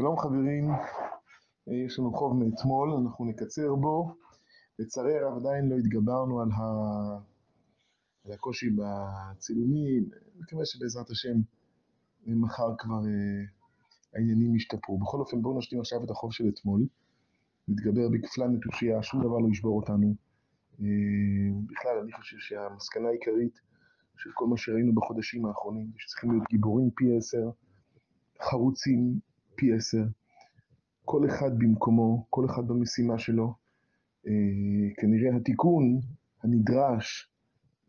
שלום חברים, אה, יש לנו חוב מאתמול, אנחנו נקצר בו. לצערי הרב עדיין לא התגברנו על, ה... על הקושי בצילומים, מקווה שבעזרת השם מחר כבר אה, העניינים ישתפרו. בכל אופן בואו נשלים עכשיו את החוב של אתמול, נתגבר בכפליים ותושייה, שום דבר לא ישבור אותנו. אה, בכלל אני חושב שהמסקנה העיקרית של כל מה שראינו בחודשים האחרונים, שצריכים להיות גיבורים פי עשר, חרוצים פי עשר, כל אחד במקומו, כל אחד במשימה שלו. אה, כנראה התיקון הנדרש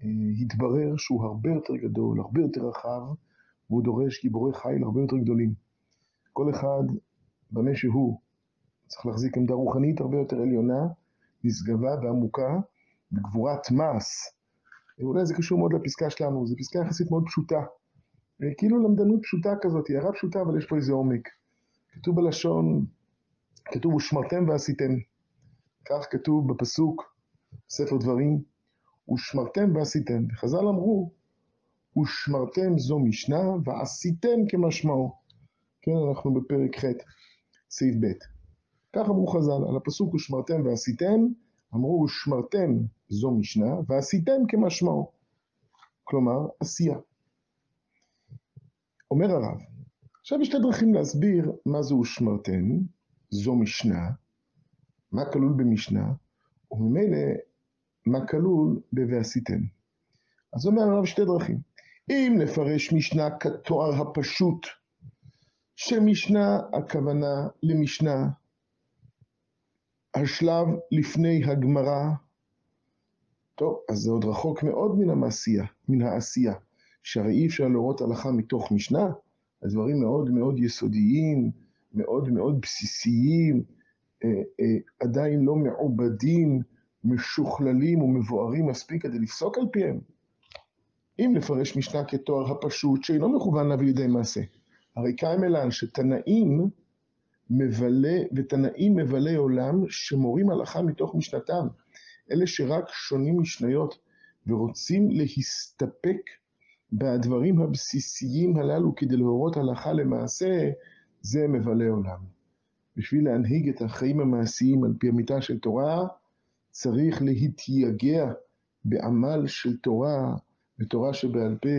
אה, התברר שהוא הרבה יותר גדול, הרבה יותר רחב, והוא דורש גיבורי חיל הרבה יותר גדולים. כל אחד במה שהוא צריך להחזיק עמדה רוחנית הרבה יותר עליונה, נשגבה ועמוקה, בגבורת מס. אולי זה קשור מאוד לפסקה שלנו, זו פסקה יחסית מאוד פשוטה. כאילו למדנות פשוטה כזאת, הערה פשוטה, אבל יש פה איזה עומק. כתוב בלשון, כתוב ושמרתם ועשיתם. כך כתוב בפסוק, ספר דברים, ושמרתם ועשיתם. וחז"ל אמרו, ושמרתם זו משנה, ועשיתם כמשמעו. כן, אנחנו בפרק ח', סעיף ב'. כך אמרו חז"ל, על הפסוק ושמרתם ועשיתם, אמרו ושמרתם זו משנה, ועשיתם כמשמעו. כלומר, עשייה. אומר הרב, עכשיו יש שתי דרכים להסביר מה זה ושמרתם, זו משנה, מה כלול במשנה, וממילא מה כלול ב"ועשיתם". אז אומר הרב שתי דרכים. אם נפרש משנה כתואר הפשוט, שמשנה הכוונה למשנה, השלב לפני הגמרא, טוב, אז זה עוד רחוק מאוד מן המעשייה, מן העשייה, שהרי אי אפשר להורות הלכה מתוך משנה, הדברים מאוד מאוד יסודיים, מאוד מאוד בסיסיים, אה, אה, עדיין לא מעובדים, משוכללים ומבוארים מספיק כדי לפסוק על פיהם. אם נפרש משנה כתואר הפשוט שאינו מכוון להביא לידי מעשה, הרי קיים אלן שתנאים מבלה ותנאים מבלי עולם שמורים הלכה מתוך משנתם, אלה שרק שונים משניות ורוצים להסתפק בדברים הבסיסיים הללו כדי להורות הלכה למעשה, זה מבלה עולם. בשביל להנהיג את החיים המעשיים על פי אמיתה של תורה, צריך להתייגע בעמל של תורה, בתורה שבעל פה,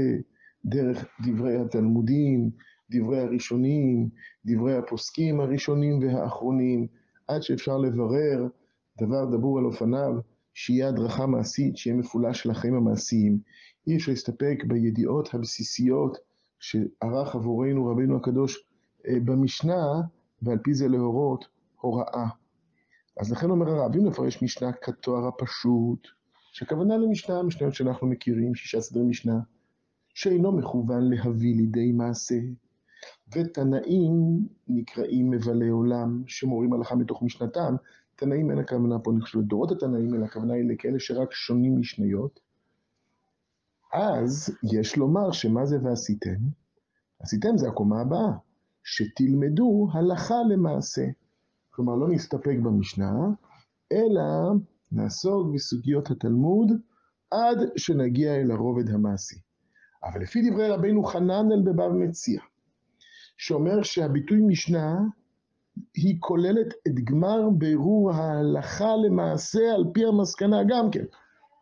דרך דברי התלמודים, דברי הראשונים, דברי הפוסקים הראשונים והאחרונים, עד שאפשר לברר דבר דבור על אופניו, שיהיה הדרכה מעשית, שיהיה מפולש לחיים המעשיים. אי אפשר להסתפק בידיעות הבסיסיות שערך עבורנו רבינו הקדוש אה, במשנה, ועל פי זה להורות הוראה. אז לכן אומר הרב, אם נפרש משנה כתואר הפשוט, שהכוונה למשנה, המשניות שאנחנו מכירים, שישה סדרי משנה, שאינו מכוון להביא לידי מעשה, ותנאים נקראים מבלי עולם, שמורים הלכה מתוך משנתם, תנאים אין הכוונה פה, אני חושב, לדורות התנאים, אלא הכוונה היא לכאלה שרק שונים משניות, אז יש לומר שמה זה ועשיתם? עשיתם זה הקומה הבאה, שתלמדו הלכה למעשה. כלומר, לא נסתפק במשנה, אלא נעסוק בסוגיות התלמוד עד שנגיע אל הרובד המעשי. אבל לפי דברי רבינו חננאל בבב מציע, שאומר שהביטוי משנה היא כוללת את גמר בירור ההלכה למעשה על פי המסקנה גם כן.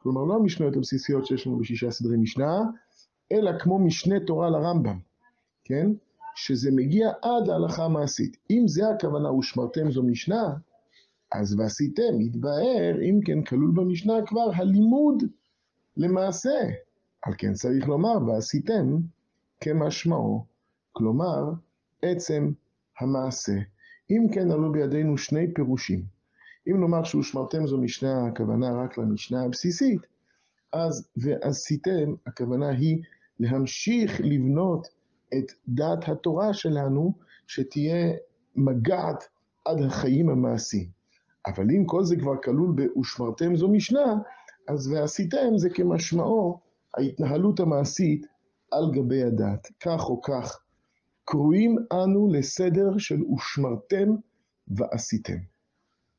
כלומר, לא המשניות הבסיסיות שיש לנו בשישה סדרי משנה, אלא כמו משנה תורה לרמב"ם, כן? שזה מגיע עד ההלכה המעשית. אם זה הכוונה ושמרתם זו משנה, אז ועשיתם, יתבהר, אם כן כלול במשנה כבר הלימוד למעשה. על כן צריך לומר ועשיתם כמשמעו, כלומר עצם המעשה. אם כן עלו בידינו שני פירושים. אם נאמר שהושמרתם זו משנה, הכוונה רק למשנה הבסיסית, אז ועשיתם, הכוונה היא להמשיך לבנות את דעת התורה שלנו, שתהיה מגעת עד החיים המעשיים. אבל אם כל זה כבר כלול ב"ושמרתם זו משנה", אז ועשיתם זה כמשמעו ההתנהלות המעשית על גבי הדת. כך או כך, קרואים אנו לסדר של ושמרתם ועשיתם.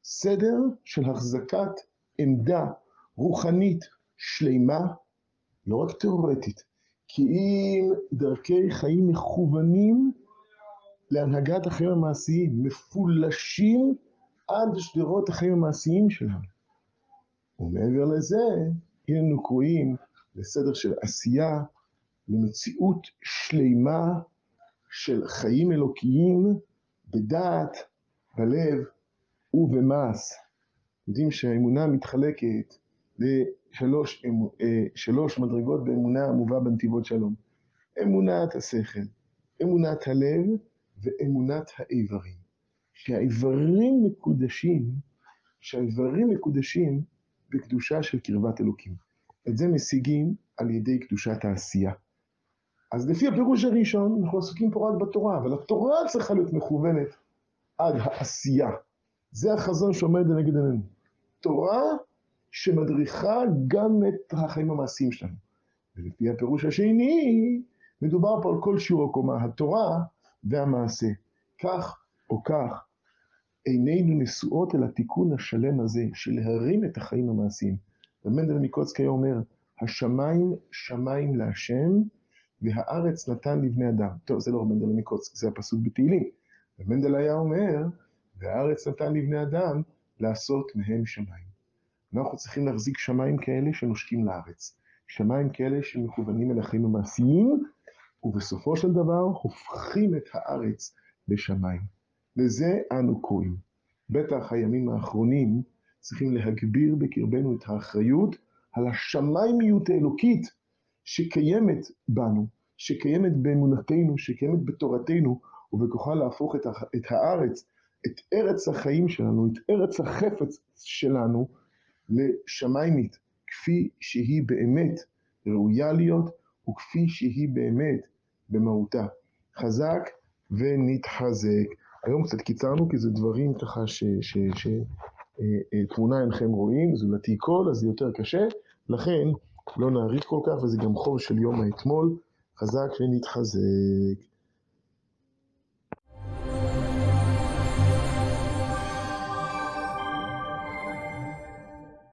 סדר של החזקת עמדה רוחנית שלימה, לא רק תיאורטית, כי אם דרכי חיים מכוונים להנהגת החיים המעשיים, מפולשים עד שדרות החיים המעשיים שלנו. ומעבר לזה, הננו קרואים לסדר של עשייה, למציאות שלימה של חיים אלוקיים בדעת, בלב ובמעש. יודעים שהאמונה מתחלקת לשלוש אה, שלוש מדרגות באמונה המובא בנתיבות שלום. אמונת השכל, אמונת הלב ואמונת האיברים. שהאיברים מקודשים, שהאיברים מקודשים בקדושה של קרבת אלוקים. את זה משיגים על ידי קדושת העשייה. אז לפי הפירוש הראשון, אנחנו עסוקים פה רק בתורה, אבל התורה צריכה להיות מכוונת עד העשייה. זה החזון שעומד לנגד עינינו. תורה שמדריכה גם את החיים המעשיים שלנו. ולפי הפירוש השני, מדובר פה על כל שיעור הקומה, התורה והמעשה. כך או כך, עינינו נשואות אל התיקון השלם הזה של להרים את החיים המעשיים. ומנדל מקוצקי אומר, השמיים שמיים להשם, והארץ נתן לבני אדם. טוב, זה לא מנדל מקוצק, זה הפסוק בתהילים. ומנדל היה אומר, והארץ נתן לבני אדם לעשות מהם שמיים. אנחנו צריכים להחזיק שמיים כאלה שנושקים לארץ. שמיים כאלה שמכוונים אל החיים המעשיים, ובסופו של דבר הופכים את הארץ לשמיים. לזה אנו קוראים. בטח הימים האחרונים צריכים להגביר בקרבנו את האחריות על השמיימיות האלוקית שקיימת בנו, שקיימת באמונתנו, שקיימת בתורתנו, ובכוחה להפוך את, הארץ, את ארץ החיים שלנו, את ארץ החפץ שלנו, לשמיימית, כפי שהיא באמת ראויה להיות, וכפי שהיא באמת במהותה. חזק ונתחזק. היום קצת קיצרנו, כי זה דברים ככה שתמונה אה, אה, אינכם רואים, זולתי קול, אז זה יותר קשה, לכן לא נאריך כל כך, וזה גם חור של יום האתמול. חזק ונתחזק.